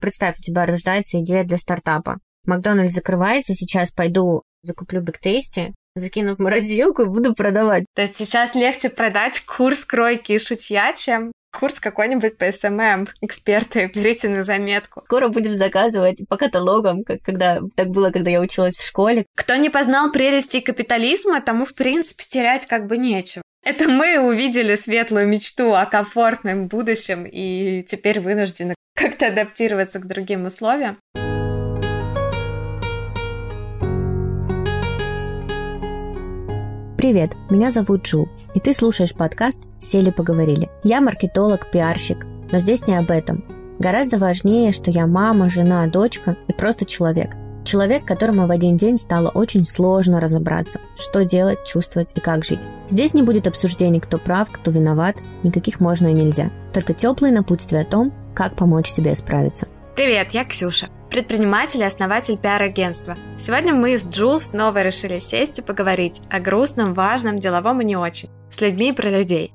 представь, у тебя рождается идея для стартапа. Макдональдс закрывается, сейчас пойду закуплю Big Tasty, закину в морозилку и буду продавать. То есть сейчас легче продать курс кройки и шитья, чем курс какой-нибудь по SMM. Эксперты, берите на заметку. Скоро будем заказывать по каталогам, как когда так было, когда я училась в школе. Кто не познал прелести капитализма, тому, в принципе, терять как бы нечего. Это мы увидели светлую мечту о комфортном будущем и теперь вынуждены как-то адаптироваться к другим условиям. Привет, меня зовут Джул, и ты слушаешь подкаст «Сели поговорили». Я маркетолог, пиарщик, но здесь не об этом. Гораздо важнее, что я мама, жена, дочка и просто человек. Человек, которому в один день стало очень сложно разобраться, что делать, чувствовать и как жить. Здесь не будет обсуждений, кто прав, кто виноват, никаких можно и нельзя. Только теплые напутствия о том, как помочь себе справиться. Привет, я Ксюша предприниматель и основатель пиар-агентства. Сегодня мы с Джул снова решили сесть и поговорить о грустном, важном, деловом и не очень. С людьми и про людей.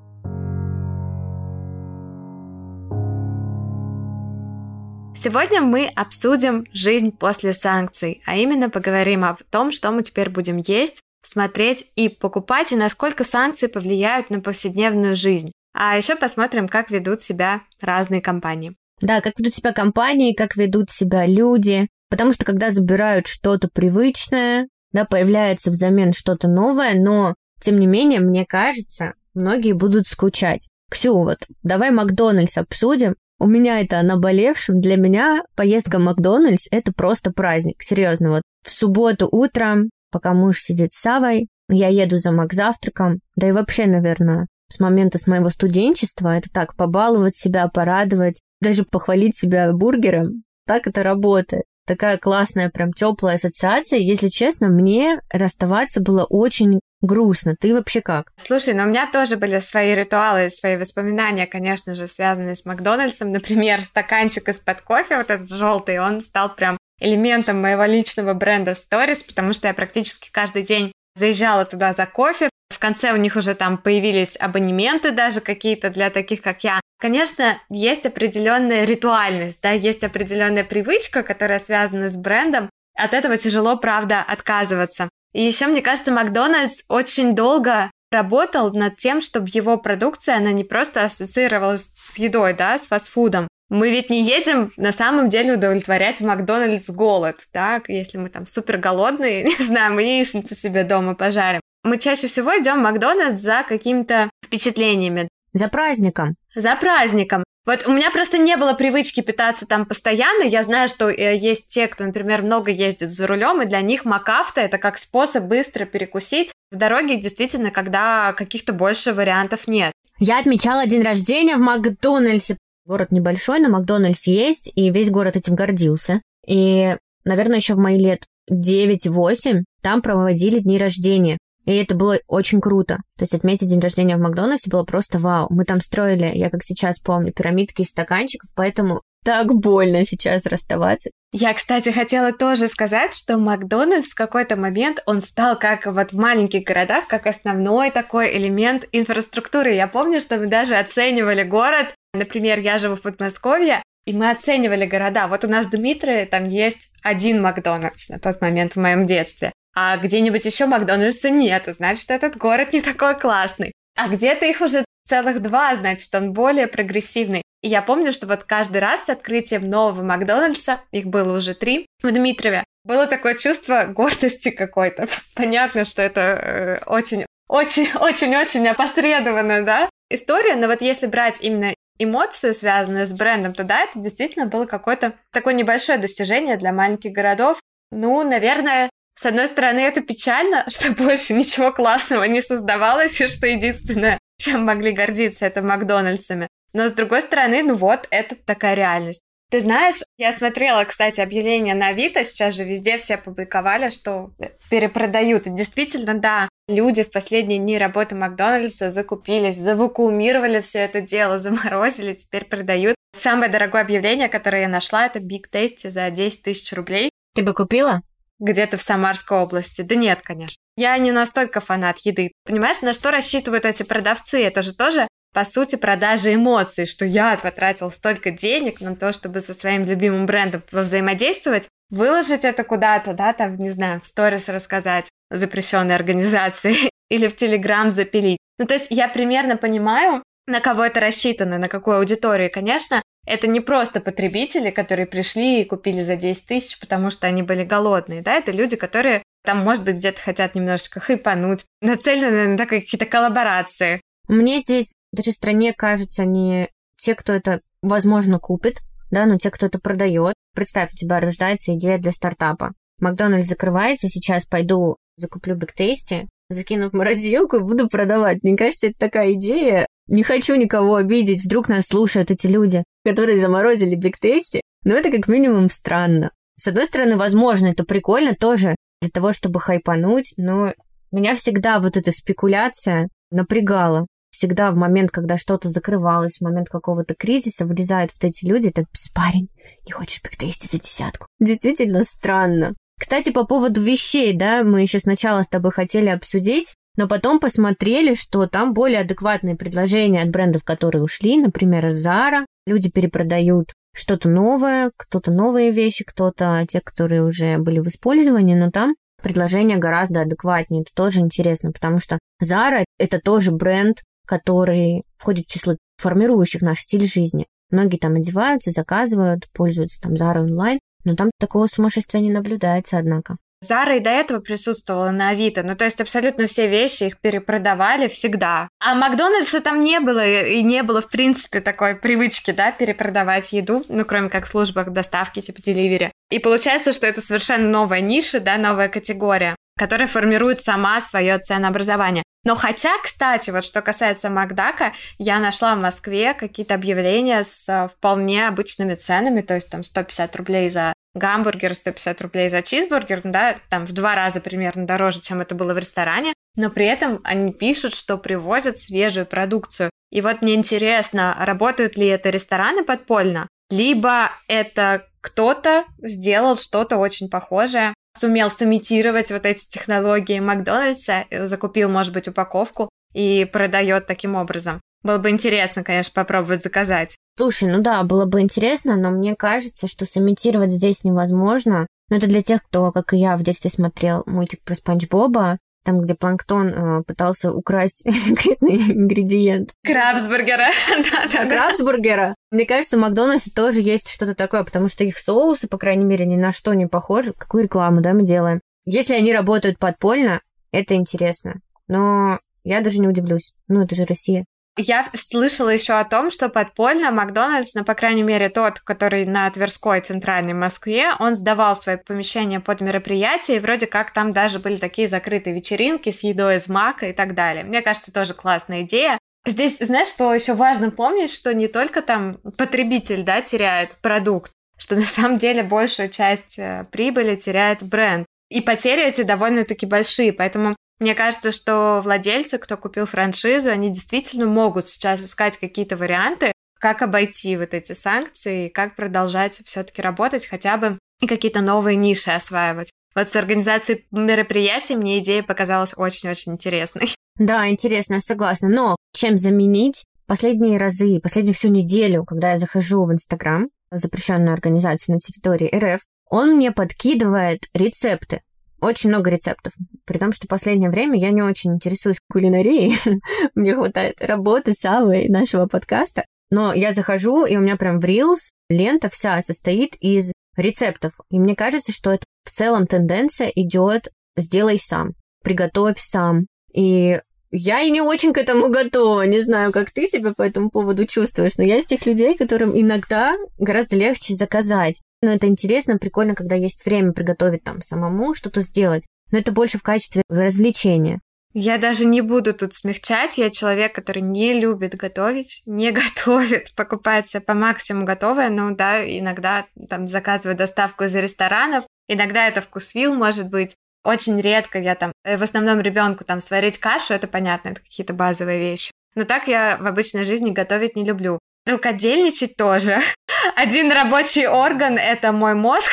Сегодня мы обсудим жизнь после санкций, а именно поговорим о том, что мы теперь будем есть, смотреть и покупать, и насколько санкции повлияют на повседневную жизнь. А еще посмотрим, как ведут себя разные компании. Да, как ведут себя компании, как ведут себя люди. Потому что когда забирают что-то привычное, да, появляется взамен что-то новое, но, тем не менее, мне кажется, многие будут скучать. Ксю, вот давай Макдональдс обсудим. У меня это наболевшим. Для меня поездка в Макдональдс – это просто праздник. Серьезно, вот в субботу утром, пока муж сидит с Савой, я еду за Макзавтраком, да и вообще, наверное, с момента с моего студенчества это так, побаловать себя, порадовать, даже похвалить себя бургером. Так это работает. Такая классная, прям теплая ассоциация. Если честно, мне расставаться было очень грустно. Ты вообще как? Слушай, но у меня тоже были свои ритуалы, свои воспоминания, конечно же, связанные с Макдональдсом. Например, стаканчик из-под кофе, вот этот желтый, он стал прям элементом моего личного бренда в сторис, потому что я практически каждый день заезжала туда за кофе. В конце у них уже там появились абонементы даже какие-то для таких, как я. Конечно, есть определенная ритуальность, да, есть определенная привычка, которая связана с брендом. От этого тяжело, правда, отказываться. И еще, мне кажется, Макдональдс очень долго работал над тем, чтобы его продукция, она не просто ассоциировалась с едой, да, с фастфудом. Мы ведь не едем на самом деле удовлетворять в Макдональдс голод, так? Если мы там супер голодные, не знаю, мы яичницу себе дома пожарим. Мы чаще всего идем в Макдональдс за какими-то впечатлениями. За праздником. За праздником. Вот у меня просто не было привычки питаться там постоянно. Я знаю, что э, есть те, кто, например, много ездит за рулем, и для них макафта это как способ быстро перекусить в дороге, действительно, когда каких-то больше вариантов нет. Я отмечала день рождения в Макдональдсе. Город небольшой, но Макдональдс есть, и весь город этим гордился. И, наверное, еще в мои лет 9-8 там проводили дни рождения. И это было очень круто. То есть отметить день рождения в Макдональдсе было просто вау. Мы там строили, я как сейчас помню, пирамидки из стаканчиков, поэтому так больно сейчас расставаться. Я, кстати, хотела тоже сказать, что Макдональдс в какой-то момент, он стал как вот в маленьких городах, как основной такой элемент инфраструктуры. Я помню, что мы даже оценивали город. Например, я живу в Подмосковье, и мы оценивали города. Вот у нас в Дмитрове там есть один Макдональдс на тот момент в моем детстве а где-нибудь еще Макдональдса нет, значит, этот город не такой классный. А где-то их уже целых два, значит, он более прогрессивный. И я помню, что вот каждый раз с открытием нового Макдональдса, их было уже три в Дмитрове, было такое чувство гордости какой-то. Понятно, что это очень, очень, очень, очень опосредованно, да, история, но вот если брать именно эмоцию, связанную с брендом, то да, это действительно было какое-то такое небольшое достижение для маленьких городов. Ну, наверное, с одной стороны, это печально, что больше ничего классного не создавалось, и что единственное, чем могли гордиться, это Макдональдсами. Но с другой стороны, ну вот, это такая реальность. Ты знаешь, я смотрела, кстати, объявления на Авито, сейчас же везде все опубликовали, что перепродают. И действительно, да, люди в последние дни работы Макдональдса закупились, завакуумировали все это дело, заморозили, теперь продают. Самое дорогое объявление, которое я нашла, это Big Tasty за 10 тысяч рублей. Ты бы купила? где-то в Самарской области. Да нет, конечно. Я не настолько фанат еды. Понимаешь, на что рассчитывают эти продавцы? Это же тоже по сути, продажа эмоций, что я потратил столько денег на то, чтобы со своим любимым брендом взаимодействовать, выложить это куда-то, да, там, не знаю, в сторис рассказать запрещенной организации или в Телеграм запилить. Ну, то есть я примерно понимаю, на кого это рассчитано, на какую аудиторию. конечно, это не просто потребители, которые пришли и купили за 10 тысяч, потому что они были голодные, да, это люди, которые там, может быть, где-то хотят немножечко хайпануть, нацелены на какие-то коллаборации. Мне здесь этой стране кажется не те, кто это, возможно, купит, да, но те, кто это продает. Представь, у тебя рождается идея для стартапа. Макдональдс закрывается, сейчас пойду закуплю Big Tasty, закину в морозилку и буду продавать. Мне кажется, это такая идея. Не хочу никого обидеть, вдруг нас слушают эти люди, которые заморозили Big Tasty, но это как минимум странно. С одной стороны, возможно, это прикольно тоже для того, чтобы хайпануть, но меня всегда вот эта спекуляция напрягала. Всегда в момент, когда что-то закрывалось, в момент какого-то кризиса вылезают вот эти люди, так, парень, не хочешь Биг Тейсти за десятку? Действительно странно. Кстати, по поводу вещей, да, мы еще сначала с тобой хотели обсудить, но потом посмотрели, что там более адекватные предложения от брендов, которые ушли, например, Zara. Люди перепродают что-то новое, кто-то новые вещи, кто-то те, которые уже были в использовании, но там предложения гораздо адекватнее. Это тоже интересно, потому что Zara — это тоже бренд, который входит в число формирующих наш стиль жизни. Многие там одеваются, заказывают, пользуются там Zara онлайн, но там такого сумасшествия не наблюдается, однако. Зара и до этого присутствовала на Авито, ну то есть абсолютно все вещи их перепродавали всегда. А Макдональдса там не было, и не было в принципе такой привычки, да, перепродавать еду, ну кроме как в доставки типа деливери. И получается, что это совершенно новая ниша, да, новая категория, которая формирует сама свое ценообразование. Но хотя, кстати, вот что касается Макдака, я нашла в Москве какие-то объявления с э, вполне обычными ценами, то есть там 150 рублей за гамбургер, 150 рублей за чизбургер, да, там в два раза примерно дороже, чем это было в ресторане, но при этом они пишут, что привозят свежую продукцию. И вот мне интересно, работают ли это рестораны подпольно, либо это кто-то сделал что-то очень похожее, сумел сымитировать вот эти технологии Макдональдса, э, закупил, может быть, упаковку и продает таким образом. Было бы интересно, конечно, попробовать заказать. Слушай, ну да, было бы интересно, но мне кажется, что сымитировать здесь невозможно. Но это для тех, кто, как и я, в детстве смотрел мультик про Спанч Боба, там, где Планктон э, пытался украсть секретный ингредиент. Крабсбургера. да, Крабсбургера. Мне кажется, в Макдональдсе тоже есть что-то такое, потому что их соусы, по крайней мере, ни на что не похожи. Какую рекламу, да, мы делаем? Если они работают подпольно, это интересно. Но я даже не удивлюсь. Ну, это же Россия. Я слышала еще о том, что подпольно Макдональдс, ну, по крайней мере, тот, который на Тверской центральной Москве, он сдавал свои помещения под мероприятия, и вроде как там даже были такие закрытые вечеринки с едой из мака и так далее. Мне кажется, тоже классная идея. Здесь, знаешь, что еще важно помнить, что не только там потребитель, да, теряет продукт, что на самом деле большую часть э, прибыли теряет бренд. И потери эти довольно-таки большие, поэтому мне кажется, что владельцы, кто купил франшизу, они действительно могут сейчас искать какие-то варианты, как обойти вот эти санкции, как продолжать все-таки работать, хотя бы и какие-то новые ниши осваивать. Вот с организацией мероприятий мне идея показалась очень-очень интересной. Да, интересно, согласна. Но чем заменить? Последние разы, последнюю всю неделю, когда я захожу в Инстаграм, запрещенную организацию на территории РФ, он мне подкидывает рецепты очень много рецептов. При том, что в последнее время я не очень интересуюсь кулинарией. Мне хватает работы с Авой нашего подкаста. Но я захожу, и у меня прям в Reels лента вся состоит из рецептов. И мне кажется, что это в целом тенденция идет «сделай сам», «приготовь сам». И я и не очень к этому готова. Не знаю, как ты себя по этому поводу чувствуешь, но я из тех людей, которым иногда гораздо легче заказать. Но это интересно, прикольно, когда есть время приготовить там самому, что-то сделать. Но это больше в качестве развлечения. Я даже не буду тут смягчать. Я человек, который не любит готовить, не готовит, покупает себе по максимуму готовое. Ну да, иногда там заказываю доставку из ресторанов. Иногда это вкусвил, может быть. Очень редко я там, э, в основном ребенку там сварить кашу, это понятно, это какие-то базовые вещи. Но так я в обычной жизни готовить не люблю. Рукодельничать тоже. Один рабочий орган — это мой мозг.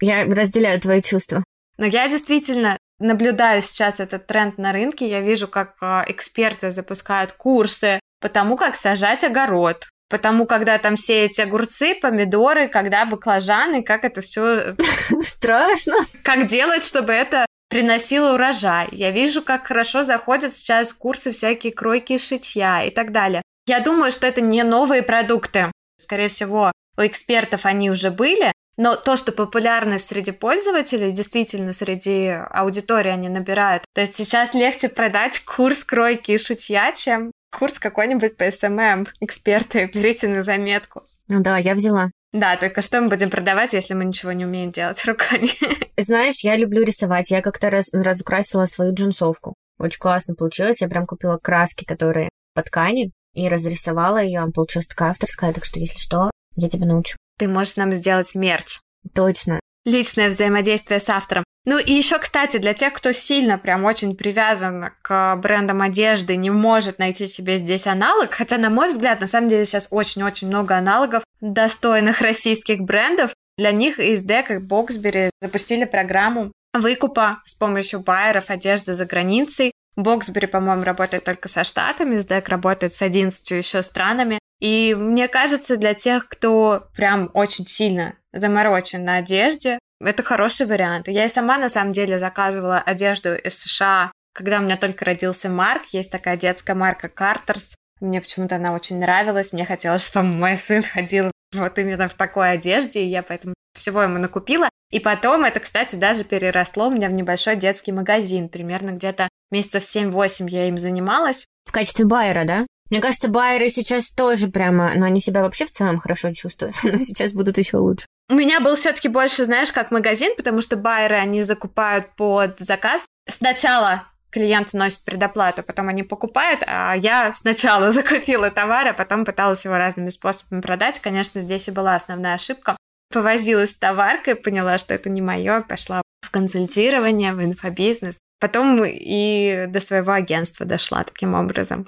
Я разделяю твои чувства. Но я действительно наблюдаю сейчас этот тренд на рынке. Я вижу, как э, эксперты запускают курсы потому как сажать огород, потому когда там сеять огурцы, помидоры, когда баклажаны, как это все страшно. Как делать, чтобы это приносило урожай. Я вижу, как хорошо заходят сейчас курсы всякие кройки и шитья и так далее. Я думаю, что это не новые продукты. Скорее всего, у экспертов они уже были, но то, что популярность среди пользователей, действительно, среди аудитории они набирают. То есть сейчас легче продать курс кройки и шитья, чем курс какой-нибудь по SMM. Эксперты, берите на заметку. Ну да, я взяла. Да, только что мы будем продавать, если мы ничего не умеем делать руками? Знаешь, я люблю рисовать. Я как-то раз, разукрасила свою джинсовку. Очень классно получилось. Я прям купила краски, которые по ткани, и разрисовала ее. Получилась такая авторская, так что, если что, я тебя научу. Ты можешь нам сделать мерч. Точно. Личное взаимодействие с автором. Ну и еще, кстати, для тех, кто сильно, прям очень привязан к брендам одежды, не может найти себе здесь аналог, хотя, на мой взгляд, на самом деле сейчас очень-очень много аналогов достойных российских брендов, для них ИСД, как Боксбери, запустили программу выкупа с помощью байеров одежды за границей. Боксбери, по-моему, работает только со Штатами, СДЭК работает с 11 еще странами. И мне кажется, для тех, кто прям очень сильно заморочен на одежде, это хороший вариант. Я и сама, на самом деле, заказывала одежду из США, когда у меня только родился Марк. Есть такая детская марка Carter's. Мне почему-то она очень нравилась. Мне хотелось, чтобы мой сын ходил вот именно в такой одежде, и я поэтому всего ему накупила. И потом это, кстати, даже переросло у меня в небольшой детский магазин. Примерно где-то месяцев 7-8 я им занималась. В качестве байера, да? Мне кажется, байеры сейчас тоже прямо, но они себя вообще в целом хорошо чувствуют, но сейчас будут еще лучше. У меня был все-таки больше, знаешь, как магазин, потому что байеры, они закупают под заказ. Сначала клиент носит предоплату, потом они покупают, а я сначала закупила товар, а потом пыталась его разными способами продать. Конечно, здесь и была основная ошибка. Повозилась с товаркой, поняла, что это не мое, пошла в консультирование, в инфобизнес. Потом и до своего агентства дошла таким образом.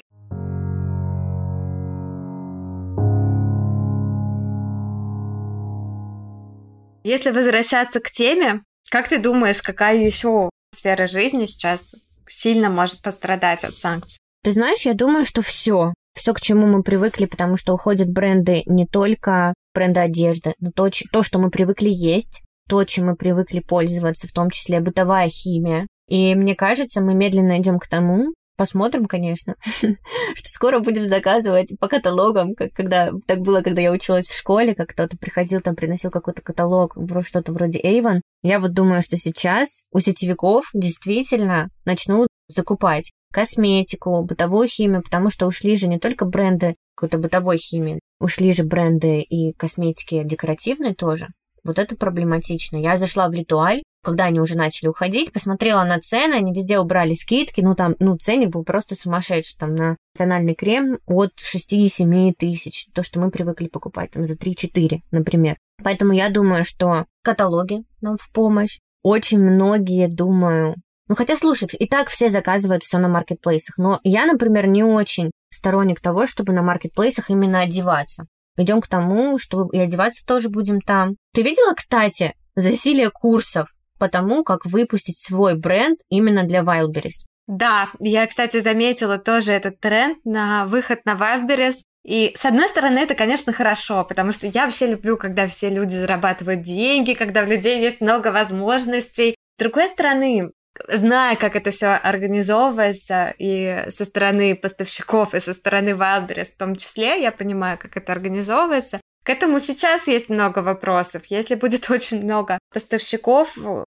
Если возвращаться к теме, как ты думаешь, какая еще сфера жизни сейчас сильно может пострадать от санкций? Ты знаешь, я думаю, что все. Все, к чему мы привыкли, потому что уходят бренды не только бренды одежды, но то, то, что мы привыкли есть, то, чем мы привыкли пользоваться, в том числе бытовая химия. И мне кажется, мы медленно идем к тому, Посмотрим, конечно, что скоро будем заказывать по каталогам, как когда так было, когда я училась в школе, как кто-то приходил, там приносил какой-то каталог, что-то вроде Avon. Я вот думаю, что сейчас у сетевиков действительно начнут закупать косметику, бытовую химию, потому что ушли же не только бренды какой-то бытовой химии, ушли же бренды и косметики декоративные тоже. Вот это проблематично. Я зашла в ритуаль, когда они уже начали уходить, посмотрела на цены, они везде убрали скидки, ну там, ну ценник был просто сумасшедший, там на тональный крем от 6-7 тысяч, то, что мы привыкли покупать там за 3-4, например. Поэтому я думаю, что каталоги нам в помощь. Очень многие, думаю, ну, хотя, слушай, и так все заказывают все на маркетплейсах. Но я, например, не очень сторонник того, чтобы на маркетплейсах именно одеваться. Идем к тому, что и одеваться тоже будем там. Ты видела, кстати, засилие курсов по тому, как выпустить свой бренд именно для Wildberries? Да, я, кстати, заметила тоже этот тренд на выход на Wildberries. И, с одной стороны, это, конечно, хорошо, потому что я вообще люблю, когда все люди зарабатывают деньги, когда у людей есть много возможностей. С другой стороны, зная, как это все организовывается, и со стороны поставщиков, и со стороны Wildberries в том числе, я понимаю, как это организовывается. К этому сейчас есть много вопросов. Если будет очень много поставщиков,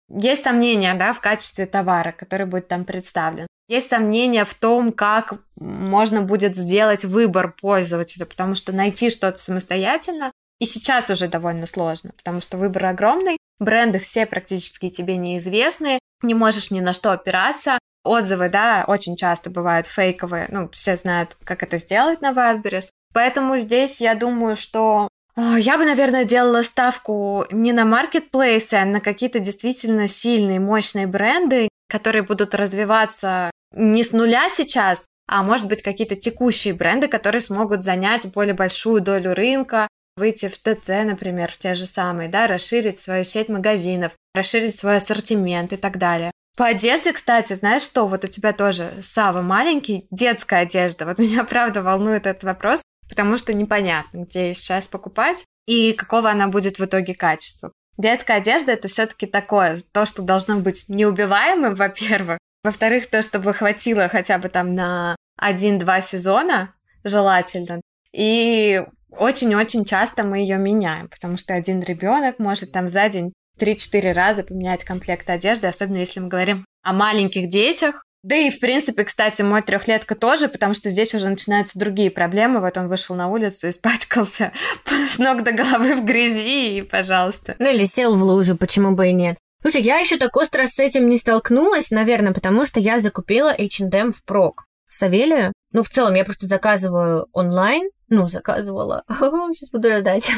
есть сомнения да, в качестве товара, который будет там представлен. Есть сомнения в том, как можно будет сделать выбор пользователя, потому что найти что-то самостоятельно и сейчас уже довольно сложно, потому что выбор огромный, бренды все практически тебе неизвестны, не можешь ни на что опираться. Отзывы, да, очень часто бывают фейковые, ну, все знают, как это сделать на Wildberries. Поэтому здесь я думаю, что я бы, наверное, делала ставку не на маркетплейсы, а на какие-то действительно сильные, мощные бренды, которые будут развиваться не с нуля сейчас, а может быть какие-то текущие бренды, которые смогут занять более большую долю рынка, выйти в ТЦ, например, в те же самые, да, расширить свою сеть магазинов, расширить свой ассортимент и так далее. По одежде, кстати, знаешь что, вот у тебя тоже Сава маленький, детская одежда. Вот меня правда волнует этот вопрос, потому что непонятно, где ее сейчас покупать и какого она будет в итоге качества. Детская одежда это все-таки такое, то, что должно быть неубиваемым, во-первых. Во-вторых, то, чтобы хватило хотя бы там на один-два сезона, желательно. И очень-очень часто мы ее меняем, потому что один ребенок может там за день 3-4 раза поменять комплект одежды, особенно если мы говорим о маленьких детях. Да и, в принципе, кстати, мой трехлетка тоже, потому что здесь уже начинаются другие проблемы. Вот он вышел на улицу, испачкался с ног до головы в грязи, и пожалуйста. Ну или сел в лужу, почему бы и нет. Слушай, я еще так остро с этим не столкнулась, наверное, потому что я закупила H&M в прок. Савелию. Ну, в целом, я просто заказываю онлайн, ну, заказывала, сейчас буду рыдать,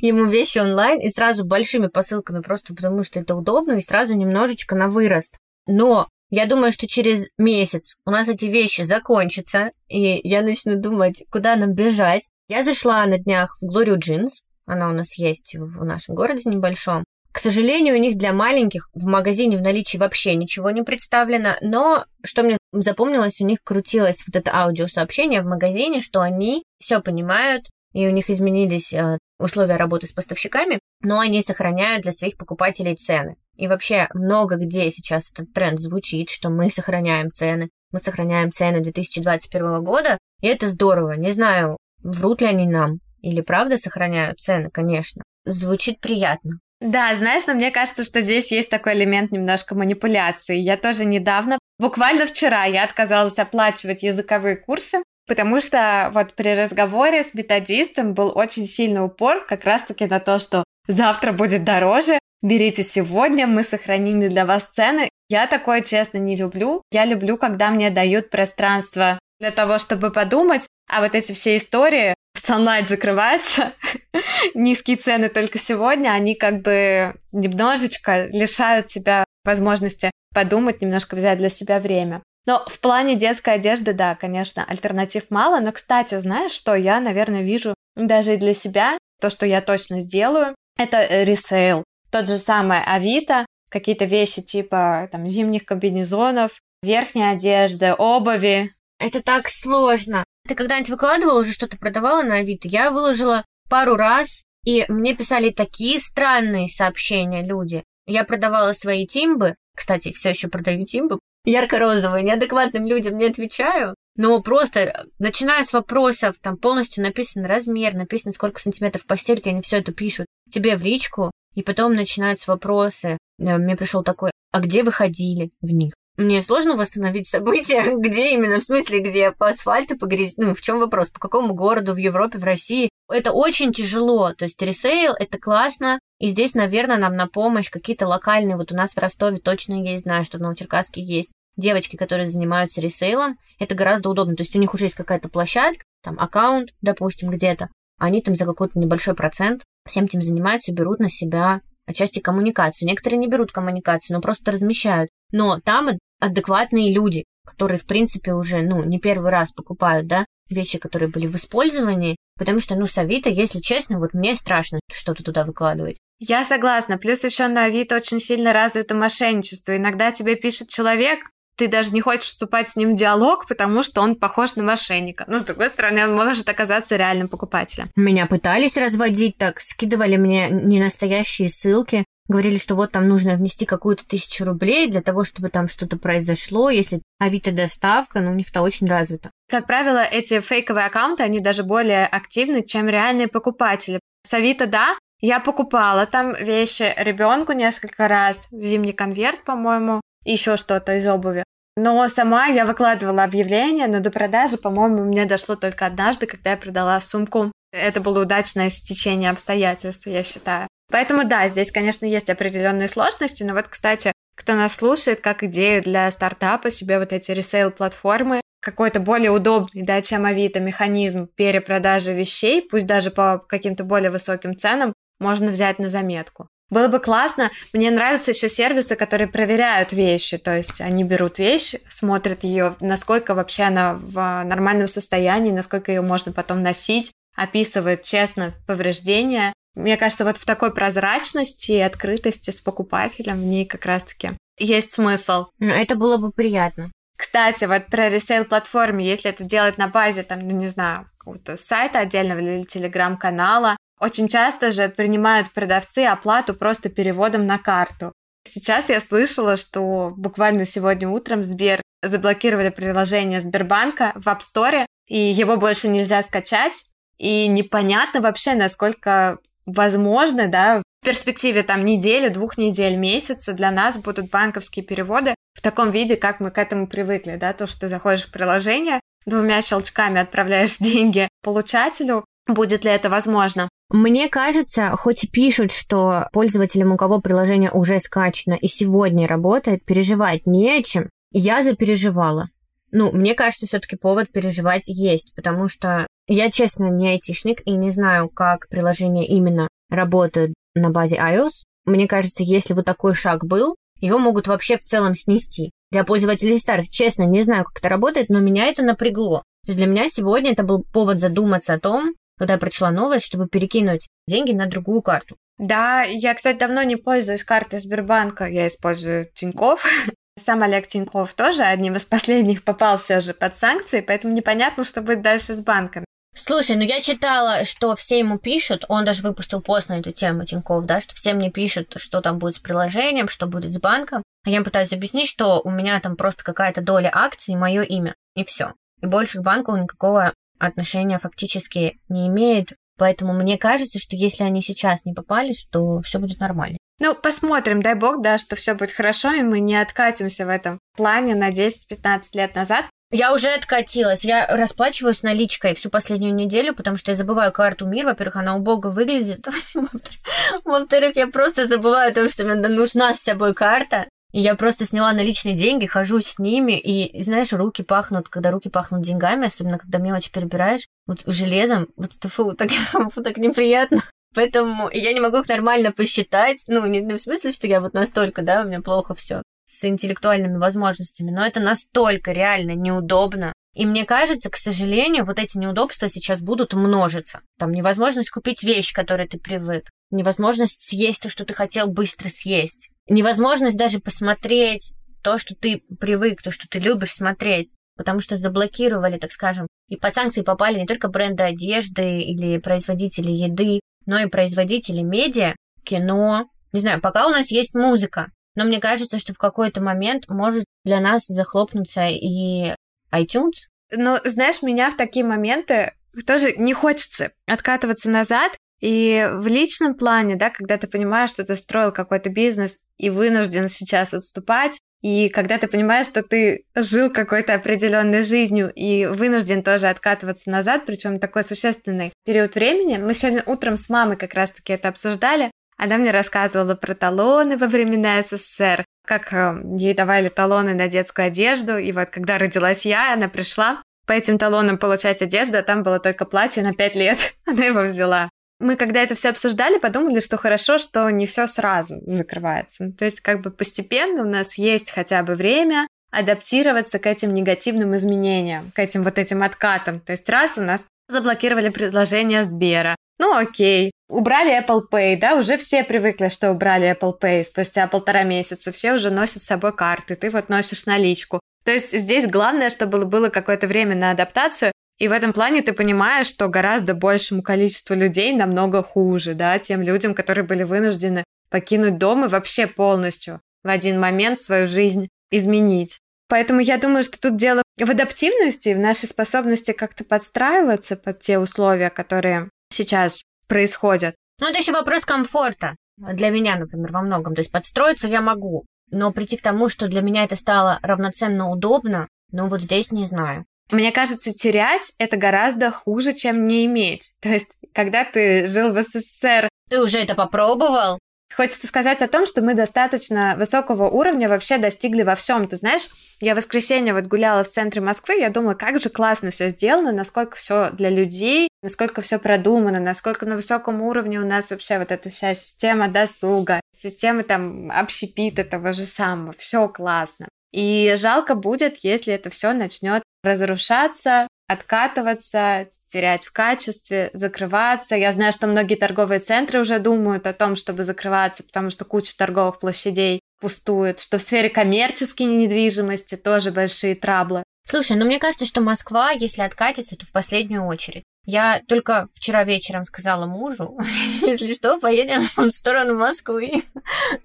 ему вещи онлайн и сразу большими посылками, просто потому что это удобно, и сразу немножечко на вырост. Но я думаю, что через месяц у нас эти вещи закончатся, и я начну думать, куда нам бежать. Я зашла на днях в Глорию Джинс, она у нас есть в нашем городе небольшом. К сожалению, у них для маленьких в магазине в наличии вообще ничего не представлено, но что мне запомнилось, у них крутилось вот это аудиосообщение в магазине, что они все понимают, и у них изменились э, условия работы с поставщиками, но они сохраняют для своих покупателей цены. И вообще много где сейчас этот тренд звучит, что мы сохраняем цены, мы сохраняем цены 2021 года, и это здорово. Не знаю, врут ли они нам или правда сохраняют цены, конечно. Звучит приятно. Да, знаешь, но мне кажется, что здесь есть такой элемент немножко манипуляции. Я тоже недавно, буквально вчера, я отказалась оплачивать языковые курсы, потому что вот при разговоре с методистом был очень сильный упор как раз-таки на то, что завтра будет дороже, берите сегодня, мы сохранили для вас цены. Я такое, честно, не люблю. Я люблю, когда мне дают пространство для того, чтобы подумать, а вот эти все истории, Sunlight закрывается, низкие цены только сегодня, они как бы немножечко лишают тебя возможности подумать, немножко взять для себя время. Но в плане детской одежды, да, конечно, альтернатив мало. Но, кстати, знаешь, что я, наверное, вижу даже и для себя, то, что я точно сделаю, это ресейл. Тот же самый Авито, какие-то вещи типа там зимних комбинезонов, верхней одежды, обуви, это так сложно. Ты когда-нибудь выкладывала уже что-то продавала на Авито? Я выложила пару раз, и мне писали такие странные сообщения люди. Я продавала свои тимбы. Кстати, все еще продаю тимбы. Ярко-розовые, неадекватным людям не отвечаю. Но просто, начиная с вопросов, там полностью написан размер, написано, сколько сантиметров постельки, они все это пишут тебе в личку, и потом начинаются вопросы. Э, мне пришел такой, а где вы ходили в них? Мне сложно восстановить события, где именно, в смысле, где по асфальту, по грязи, ну, в чем вопрос, по какому городу в Европе, в России. Это очень тяжело, то есть ресейл – это классно, и здесь, наверное, нам на помощь какие-то локальные, вот у нас в Ростове точно есть, знаю, что в Новочеркасске есть, девочки, которые занимаются ресейлом, это гораздо удобно, то есть у них уже есть какая-то площадка, там, аккаунт, допустим, где-то, они там за какой-то небольшой процент всем этим занимаются, берут на себя отчасти коммуникацию. Некоторые не берут коммуникацию, но просто размещают. Но там адекватные люди, которые, в принципе, уже, ну, не первый раз покупают, да, вещи, которые были в использовании, потому что, ну, с Авито, если честно, вот мне страшно что-то туда выкладывать. Я согласна. Плюс еще на Авито очень сильно развито мошенничество. Иногда тебе пишет человек, ты даже не хочешь вступать с ним в диалог, потому что он похож на мошенника. Но, с другой стороны, он может оказаться реальным покупателем. Меня пытались разводить так, скидывали мне ненастоящие ссылки, говорили, что вот там нужно внести какую-то тысячу рублей для того, чтобы там что-то произошло, если Авито доставка, ну, у них это очень развито. Как правило, эти фейковые аккаунты, они даже более активны, чем реальные покупатели. С Авито, да, я покупала там вещи ребенку несколько раз, зимний конверт, по-моему, еще что-то из обуви. Но сама я выкладывала объявление, но до продажи, по-моему, мне дошло только однажды, когда я продала сумку. Это было удачное стечение обстоятельств, я считаю. Поэтому да, здесь, конечно, есть определенные сложности, но вот, кстати, кто нас слушает, как идею для стартапа себе вот эти ресейл-платформы, какой-то более удобный, да, чем Авито, механизм перепродажи вещей, пусть даже по каким-то более высоким ценам, можно взять на заметку. Было бы классно. Мне нравятся еще сервисы, которые проверяют вещи. То есть они берут вещь, смотрят ее, насколько вообще она в нормальном состоянии, насколько ее можно потом носить, описывают честно повреждения. Мне кажется, вот в такой прозрачности и открытости с покупателем в ней как раз-таки есть смысл. Это было бы приятно. Кстати, вот про ресейл платформе, если это делать на базе, там, ну, не знаю, какого-то сайта отдельного или телеграм-канала, очень часто же принимают продавцы оплату просто переводом на карту. Сейчас я слышала, что буквально сегодня утром Сбер заблокировали приложение Сбербанка в App Store, и его больше нельзя скачать. И непонятно вообще, насколько возможно, да, в перспективе там недели, двух недель, месяца для нас будут банковские переводы в таком виде, как мы к этому привыкли, да, то, что ты заходишь в приложение, двумя щелчками отправляешь деньги получателю, будет ли это возможно. Мне кажется, хоть и пишут, что пользователям, у кого приложение уже скачано и сегодня работает, переживать не о чем, я запереживала. Ну, мне кажется, все-таки повод переживать есть, потому что я, честно, не айтишник и не знаю, как приложение именно работает на базе iOS. Мне кажется, если вот такой шаг был, его могут вообще в целом снести. Для пользователей старых, честно, не знаю, как это работает, но меня это напрягло. То есть для меня сегодня это был повод задуматься о том, когда я прочла новость, чтобы перекинуть деньги на другую карту. Да, я, кстати, давно не пользуюсь картой Сбербанка, я использую Тинькофф. Сам Олег Тиньков тоже одним из последних попался уже под санкции, поэтому непонятно, что будет дальше с банками. Слушай, ну я читала, что все ему пишут, он даже выпустил пост на эту тему Тиньков, да, что все мне пишут, что там будет с приложением, что будет с банком. А я пытаюсь объяснить, что у меня там просто какая-то доля акций, мое имя, и все. И больше к банку никакого отношения фактически не имеет. Поэтому мне кажется, что если они сейчас не попались, то все будет нормально. Ну, посмотрим, дай бог, да, что все будет хорошо, и мы не откатимся в этом плане на 10-15 лет назад. Я уже откатилась. Я расплачиваюсь наличкой всю последнюю неделю, потому что я забываю карту МИР. Во-первых, она убого выглядит. Во-вторых, я просто забываю о том, что мне нужна с собой карта. И я просто сняла наличные деньги, хожу с ними, и, знаешь, руки пахнут, когда руки пахнут деньгами, особенно когда мелочь перебираешь, вот железом, вот это фу, так, фу, так неприятно. Поэтому я не могу их нормально посчитать. Ну, не, не в смысле, что я вот настолько, да, у меня плохо все с интеллектуальными возможностями, но это настолько реально неудобно. И мне кажется, к сожалению, вот эти неудобства сейчас будут множиться. Там невозможность купить вещь, к которой ты привык, невозможность съесть то, что ты хотел быстро съесть, невозможность даже посмотреть то, что ты привык, то, что ты любишь смотреть, потому что заблокировали, так скажем, и под санкции попали не только бренды одежды или производители еды, но и производители медиа, кино. Не знаю, пока у нас есть музыка, но мне кажется, что в какой-то момент может для нас захлопнуться и iTunes. Но, знаешь, меня в такие моменты тоже не хочется откатываться назад. И в личном плане, да, когда ты понимаешь, что ты строил какой-то бизнес и вынужден сейчас отступать, и когда ты понимаешь, что ты жил какой-то определенной жизнью и вынужден тоже откатываться назад, причем такой существенный период времени. Мы сегодня утром с мамой как раз-таки это обсуждали. Она мне рассказывала про талоны во времена СССР, как э, ей давали талоны на детскую одежду. И вот когда родилась я, она пришла по этим талонам получать одежду, а там было только платье на пять лет. Она его взяла мы, когда это все обсуждали, подумали, что хорошо, что не все сразу закрывается. То есть как бы постепенно у нас есть хотя бы время адаптироваться к этим негативным изменениям, к этим вот этим откатам. То есть раз у нас заблокировали предложение Сбера, ну окей, убрали Apple Pay, да, уже все привыкли, что убрали Apple Pay спустя полтора месяца, все уже носят с собой карты, ты вот носишь наличку. То есть здесь главное, чтобы было какое-то время на адаптацию, и в этом плане ты понимаешь, что гораздо большему количеству людей намного хуже, да, тем людям, которые были вынуждены покинуть дом и вообще полностью в один момент свою жизнь изменить. Поэтому я думаю, что тут дело в адаптивности, в нашей способности как-то подстраиваться под те условия, которые сейчас происходят. Ну, это еще вопрос комфорта. Для меня, например, во многом. То есть подстроиться я могу, но прийти к тому, что для меня это стало равноценно удобно, ну вот здесь не знаю. Мне кажется, терять это гораздо хуже, чем не иметь. То есть, когда ты жил в СССР... Ты уже это попробовал? Хочется сказать о том, что мы достаточно высокого уровня вообще достигли во всем. Ты знаешь, я в воскресенье вот гуляла в центре Москвы, я думала, как же классно все сделано, насколько все для людей, насколько все продумано, насколько на высоком уровне у нас вообще вот эта вся система досуга, система там общепита того же самого, все классно. И жалко будет, если это все начнет разрушаться, откатываться, терять в качестве, закрываться. Я знаю, что многие торговые центры уже думают о том, чтобы закрываться, потому что куча торговых площадей пустует, что в сфере коммерческой недвижимости тоже большие траблы. Слушай, ну мне кажется, что Москва, если откатится, то в последнюю очередь. Я только вчера вечером сказала мужу, если что, поедем в сторону Москвы.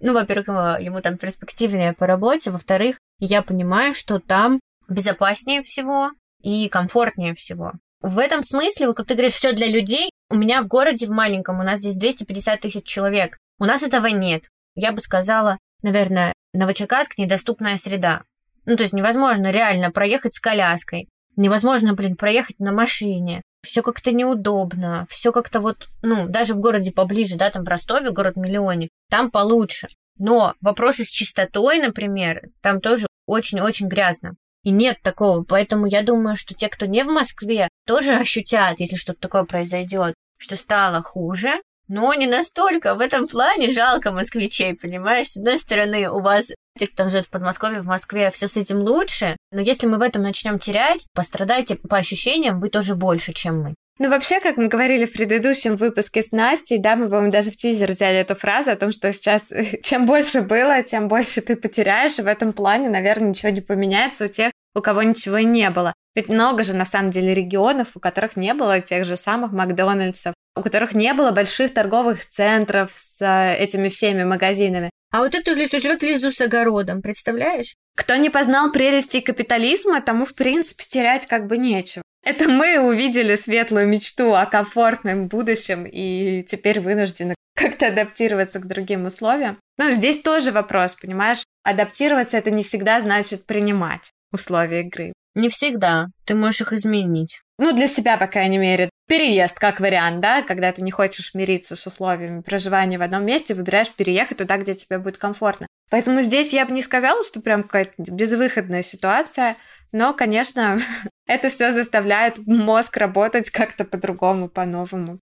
Ну, во-первых, ему там перспективнее по работе, во-вторых, я понимаю, что там безопаснее всего и комфортнее всего. В этом смысле, вот как ты говоришь, все для людей. У меня в городе, в маленьком, у нас здесь 250 тысяч человек. У нас этого нет. Я бы сказала, наверное, Новочеркасск – недоступная среда. Ну, то есть невозможно реально проехать с коляской. Невозможно, блин, проехать на машине. Все как-то неудобно. Все как-то вот, ну, даже в городе поближе, да, там в Ростове, город-миллионе, там получше. Но вопросы с чистотой, например, там тоже очень-очень грязно. И нет такого. Поэтому я думаю, что те, кто не в Москве, тоже ощутят, если что-то такое произойдет, что стало хуже. Но не настолько. В этом плане жалко москвичей, понимаешь? С одной стороны, у вас, те, кто живет в Подмосковье, в Москве, все с этим лучше. Но если мы в этом начнем терять, пострадаете по ощущениям вы тоже больше, чем мы. Ну, вообще, как мы говорили в предыдущем выпуске с Настей, да, мы, по-моему, даже в тизер взяли эту фразу о том, что сейчас чем больше было, тем больше ты потеряешь, и в этом плане, наверное, ничего не поменяется у тех, у кого ничего не было. Ведь много же, на самом деле, регионов, у которых не было тех же самых Макдональдсов, у которых не было больших торговых центров с э, этими всеми магазинами. А вот это же живет лизу с огородом, представляешь? Кто не познал прелести капитализма, тому, в принципе, терять как бы нечего. Это мы увидели светлую мечту о комфортном будущем и теперь вынуждены как-то адаптироваться к другим условиям. Но здесь тоже вопрос, понимаешь? Адаптироваться это не всегда значит принимать условия игры. Не всегда. Ты можешь их изменить. Ну, для себя, по крайней мере. Переезд как вариант, да, когда ты не хочешь мириться с условиями проживания в одном месте, выбираешь переехать туда, где тебе будет комфортно. Поэтому здесь я бы не сказала, что прям какая-то безвыходная ситуация, но, конечно, это все заставляет мозг работать как-то по-другому, по-новому.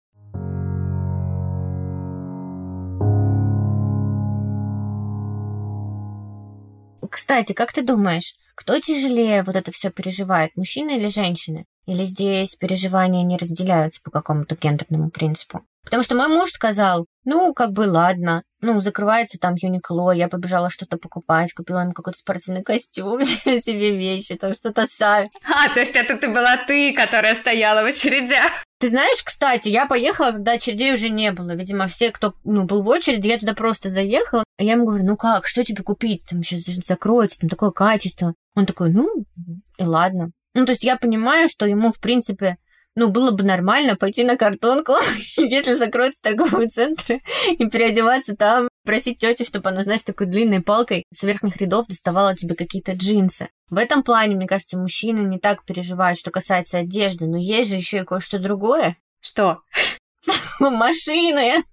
Кстати, как ты думаешь, кто тяжелее вот это все переживает, мужчины или женщины? Или здесь переживания не разделяются по какому-то гендерному принципу? Потому что мой муж сказал, ну, как бы ладно, ну, закрывается там Юникло, я побежала что-то покупать, купила ему какой-то спортивный костюм, себе вещи, там что-то сами. А, то есть это ты была ты, которая стояла в очередях? Ты знаешь, кстати, я поехала, когда очередей уже не было. Видимо, все, кто ну, был в очереди, я туда просто заехала. А я ему говорю, ну как, что тебе купить? Там сейчас закроется, там такое качество. Он такой, ну, и ладно. Ну, то есть я понимаю, что ему, в принципе, ну, было бы нормально пойти на картонку, если закроются торговые центры, и переодеваться там, просить тетю, чтобы она, знаешь, такой длинной палкой с верхних рядов доставала тебе какие-то джинсы. В этом плане, мне кажется, мужчины не так переживают, что касается одежды, но есть же еще и кое-что другое. Что? Машины!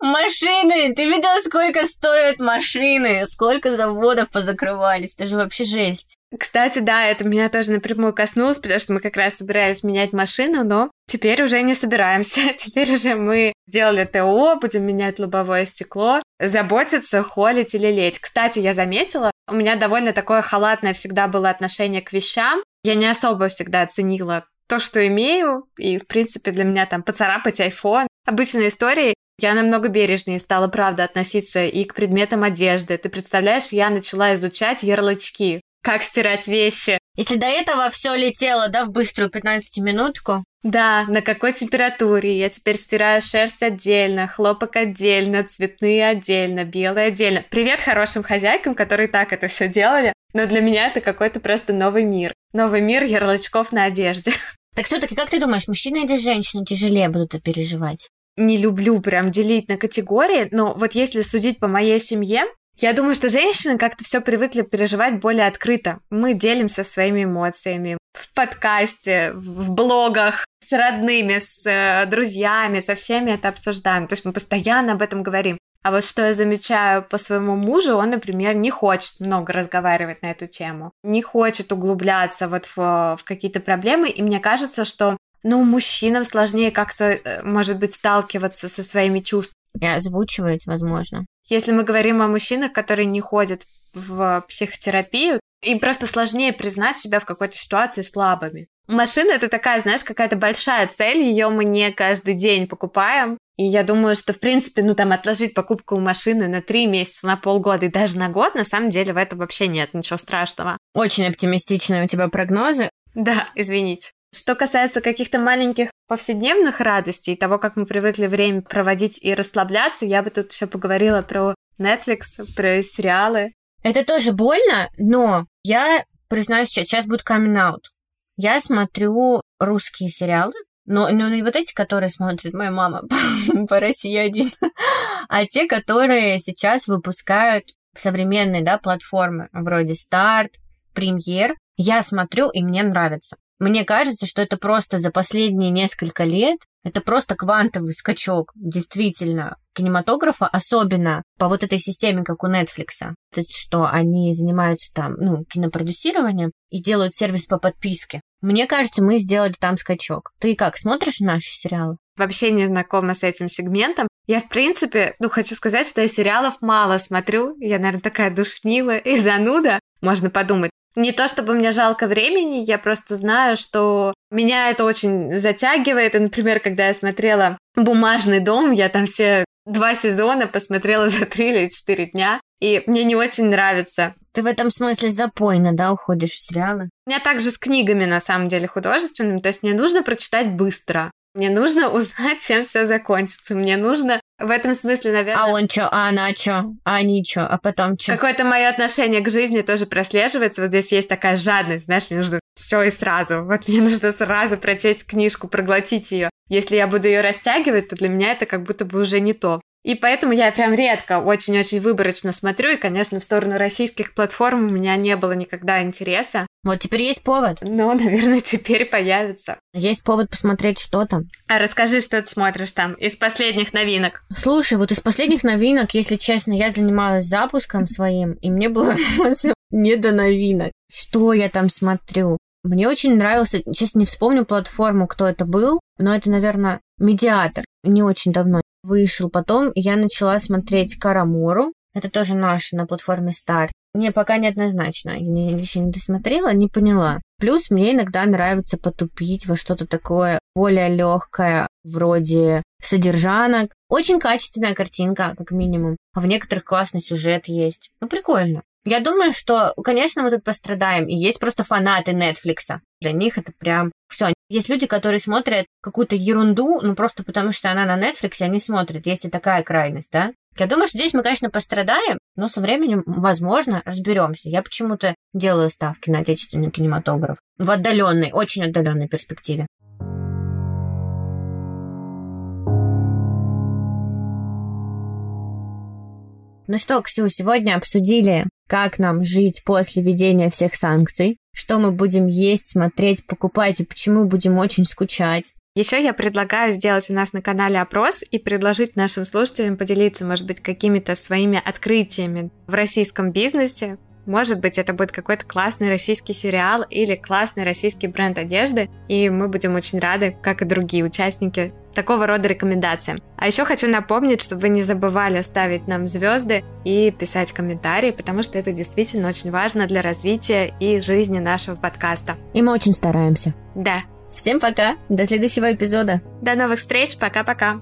Машины! Ты видел, сколько стоят машины? Сколько заводов позакрывались? Это же вообще жесть. Кстати, да, это меня тоже напрямую коснулось, потому что мы как раз собирались менять машину, но теперь уже не собираемся. Теперь уже мы сделали ТО, будем менять лобовое стекло, заботиться, холить или леть. Кстати, я заметила, у меня довольно такое халатное всегда было отношение к вещам. Я не особо всегда ценила то, что имею, и, в принципе, для меня там поцарапать iPhone. Обычные истории, я намного бережнее стала, правда, относиться и к предметам одежды. Ты представляешь, я начала изучать ярлычки, как стирать вещи. Если до этого все летело, да, в быструю 15-минутку, да, на какой температуре. Я теперь стираю шерсть отдельно, хлопок отдельно, цветные отдельно, белые отдельно. Привет хорошим хозяйкам, которые так это все делали. Но для меня это какой-то просто новый мир. Новый мир ярлычков на одежде. Так все-таки, как ты думаешь, мужчины или женщины тяжелее будут это переживать? Не люблю прям делить на категории, но вот если судить по моей семье, я думаю, что женщины как-то все привыкли переживать более открыто. Мы делимся своими эмоциями в подкасте, в блогах, с родными, с э, друзьями, со всеми это обсуждаем. То есть мы постоянно об этом говорим. А вот что я замечаю по своему мужу, он, например, не хочет много разговаривать на эту тему, не хочет углубляться вот в, в какие-то проблемы, и мне кажется, что ну, мужчинам сложнее как-то, э, может быть, сталкиваться со своими чувствами. И озвучивать, возможно. Если мы говорим о мужчинах, которые не ходят в психотерапию, И просто сложнее признать себя в какой-то ситуации слабыми. Машина это такая, знаешь, какая-то большая цель, ее мы не каждый день покупаем. И я думаю, что, в принципе, ну там отложить покупку машины на три месяца, на полгода и даже на год, на самом деле в этом вообще нет ничего страшного. Очень оптимистичные у тебя прогнозы. Да, извините. Что касается каких-то маленьких повседневных радостей, того, как мы привыкли время проводить и расслабляться, я бы тут еще поговорила про Netflix, про сериалы. Это тоже больно, но я признаюсь, сейчас будет камин out. Я смотрю русские сериалы, но, но не вот эти, которые смотрит моя мама по России один, а те, которые сейчас выпускают современные да, платформы, вроде Старт, Премьер. Я смотрю, и мне нравится. Мне кажется, что это просто за последние несколько лет это просто квантовый скачок, действительно, кинематографа, особенно по вот этой системе, как у Netflix. То есть, что они занимаются там, ну, кинопродюсированием и делают сервис по подписке. Мне кажется, мы сделали там скачок. Ты как, смотришь наши сериалы? Вообще не знакома с этим сегментом. Я, в принципе, ну, хочу сказать, что я сериалов мало смотрю. Я, наверное, такая душнилая и зануда. Можно подумать, не то чтобы мне жалко времени, я просто знаю, что меня это очень затягивает. И, например, когда я смотрела «Бумажный дом», я там все два сезона посмотрела за три или четыре дня, и мне не очень нравится. Ты в этом смысле запойно, да, уходишь в сериалы? У меня также с книгами, на самом деле, художественными. То есть мне нужно прочитать быстро. Мне нужно узнать, чем все закончится. Мне нужно в этом смысле, наверное... А он что, а она что, а они что, а потом что? Какое-то мое отношение к жизни тоже прослеживается. Вот здесь есть такая жадность, знаешь, мне нужно все и сразу. Вот мне нужно сразу прочесть книжку, проглотить ее. Если я буду ее растягивать, то для меня это как будто бы уже не то. И поэтому я прям редко, очень-очень выборочно смотрю, и, конечно, в сторону российских платформ у меня не было никогда интереса. Вот теперь есть повод. Ну, наверное, теперь появится. Есть повод посмотреть, что там. А расскажи, что ты смотришь там из последних новинок. Слушай, вот из последних новинок, если честно, я занималась запуском своим, и мне было не до новинок. Что я там смотрю? Мне очень нравился, сейчас не вспомню платформу, кто это был, но это, наверное, медиатор. Не очень давно вышел. Потом я начала смотреть Карамору. Это тоже наш на платформе Старт. Мне пока неоднозначно. Я еще не досмотрела, не поняла. Плюс мне иногда нравится потупить во что-то такое более легкое, вроде содержанок. Очень качественная картинка, как минимум. А в некоторых классный сюжет есть. Ну, прикольно. Я думаю, что, конечно, мы тут пострадаем, и есть просто фанаты Netflix. Для них это прям все. Есть люди, которые смотрят какую-то ерунду, ну просто потому что она на Netflix, они смотрят. Есть и такая крайность, да? Я думаю, что здесь мы, конечно, пострадаем, но со временем, возможно, разберемся. Я почему-то делаю ставки на отечественный кинематограф в отдаленной, очень отдаленной перспективе. Ну что, Ксю, сегодня обсудили, как нам жить после введения всех санкций, что мы будем есть, смотреть, покупать и почему будем очень скучать. Еще я предлагаю сделать у нас на канале опрос и предложить нашим слушателям поделиться, может быть, какими-то своими открытиями в российском бизнесе, может быть, это будет какой-то классный российский сериал или классный российский бренд одежды, и мы будем очень рады, как и другие участники, такого рода рекомендациям. А еще хочу напомнить, чтобы вы не забывали ставить нам звезды и писать комментарии, потому что это действительно очень важно для развития и жизни нашего подкаста. И мы очень стараемся. Да. Всем пока, до следующего эпизода. До новых встреч, пока-пока.